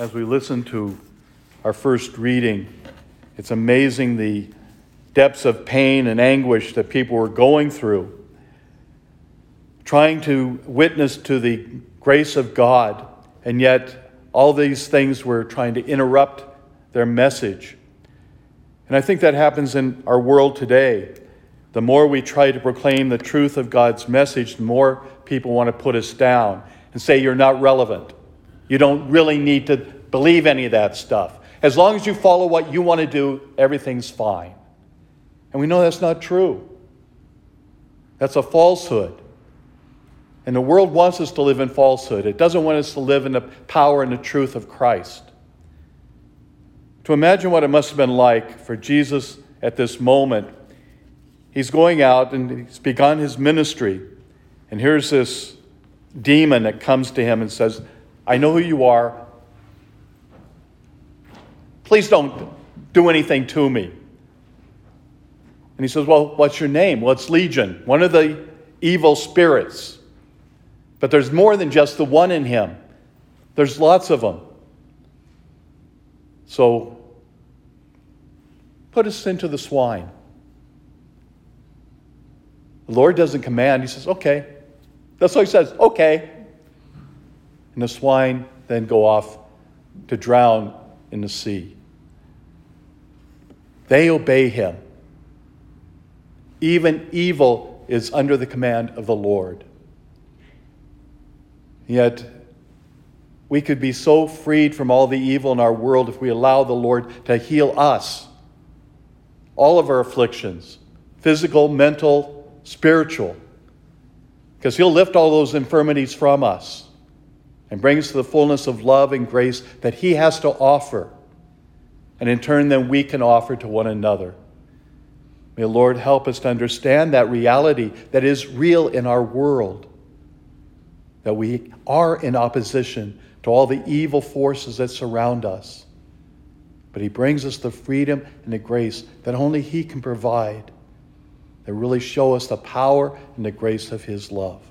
as we listen to our first reading, it's amazing the depths of pain and anguish that people were going through, trying to witness to the grace of God, and yet all these things were trying to interrupt their message. And I think that happens in our world today. The more we try to proclaim the truth of God's message, the more people want to put us down and say you're not relevant. You don't really need to believe any of that stuff. As long as you follow what you want to do, everything's fine. And we know that's not true. That's a falsehood. And the world wants us to live in falsehood. It doesn't want us to live in the power and the truth of Christ. To imagine what it must have been like for Jesus at this moment. He's going out and he's begun his ministry. And here's this demon that comes to him and says, I know who you are. Please don't do anything to me. And he says, Well, what's your name? Well, it's Legion, one of the evil spirits. But there's more than just the one in him, there's lots of them. So put us into the swine. The Lord doesn't command, He says, Okay. That's what He says, Okay. And the swine then go off to drown in the sea. They obey him. Even evil is under the command of the Lord. Yet, we could be so freed from all the evil in our world if we allow the Lord to heal us. All of our afflictions physical, mental, spiritual. Because He'll lift all those infirmities from us and bring us to the fullness of love and grace that He has to offer and in turn, then we can offer to one another. May the Lord help us to understand that reality that is real in our world, that we are in opposition to all the evil forces that surround us. But He brings us the freedom and the grace that only He can provide, that really show us the power and the grace of His love.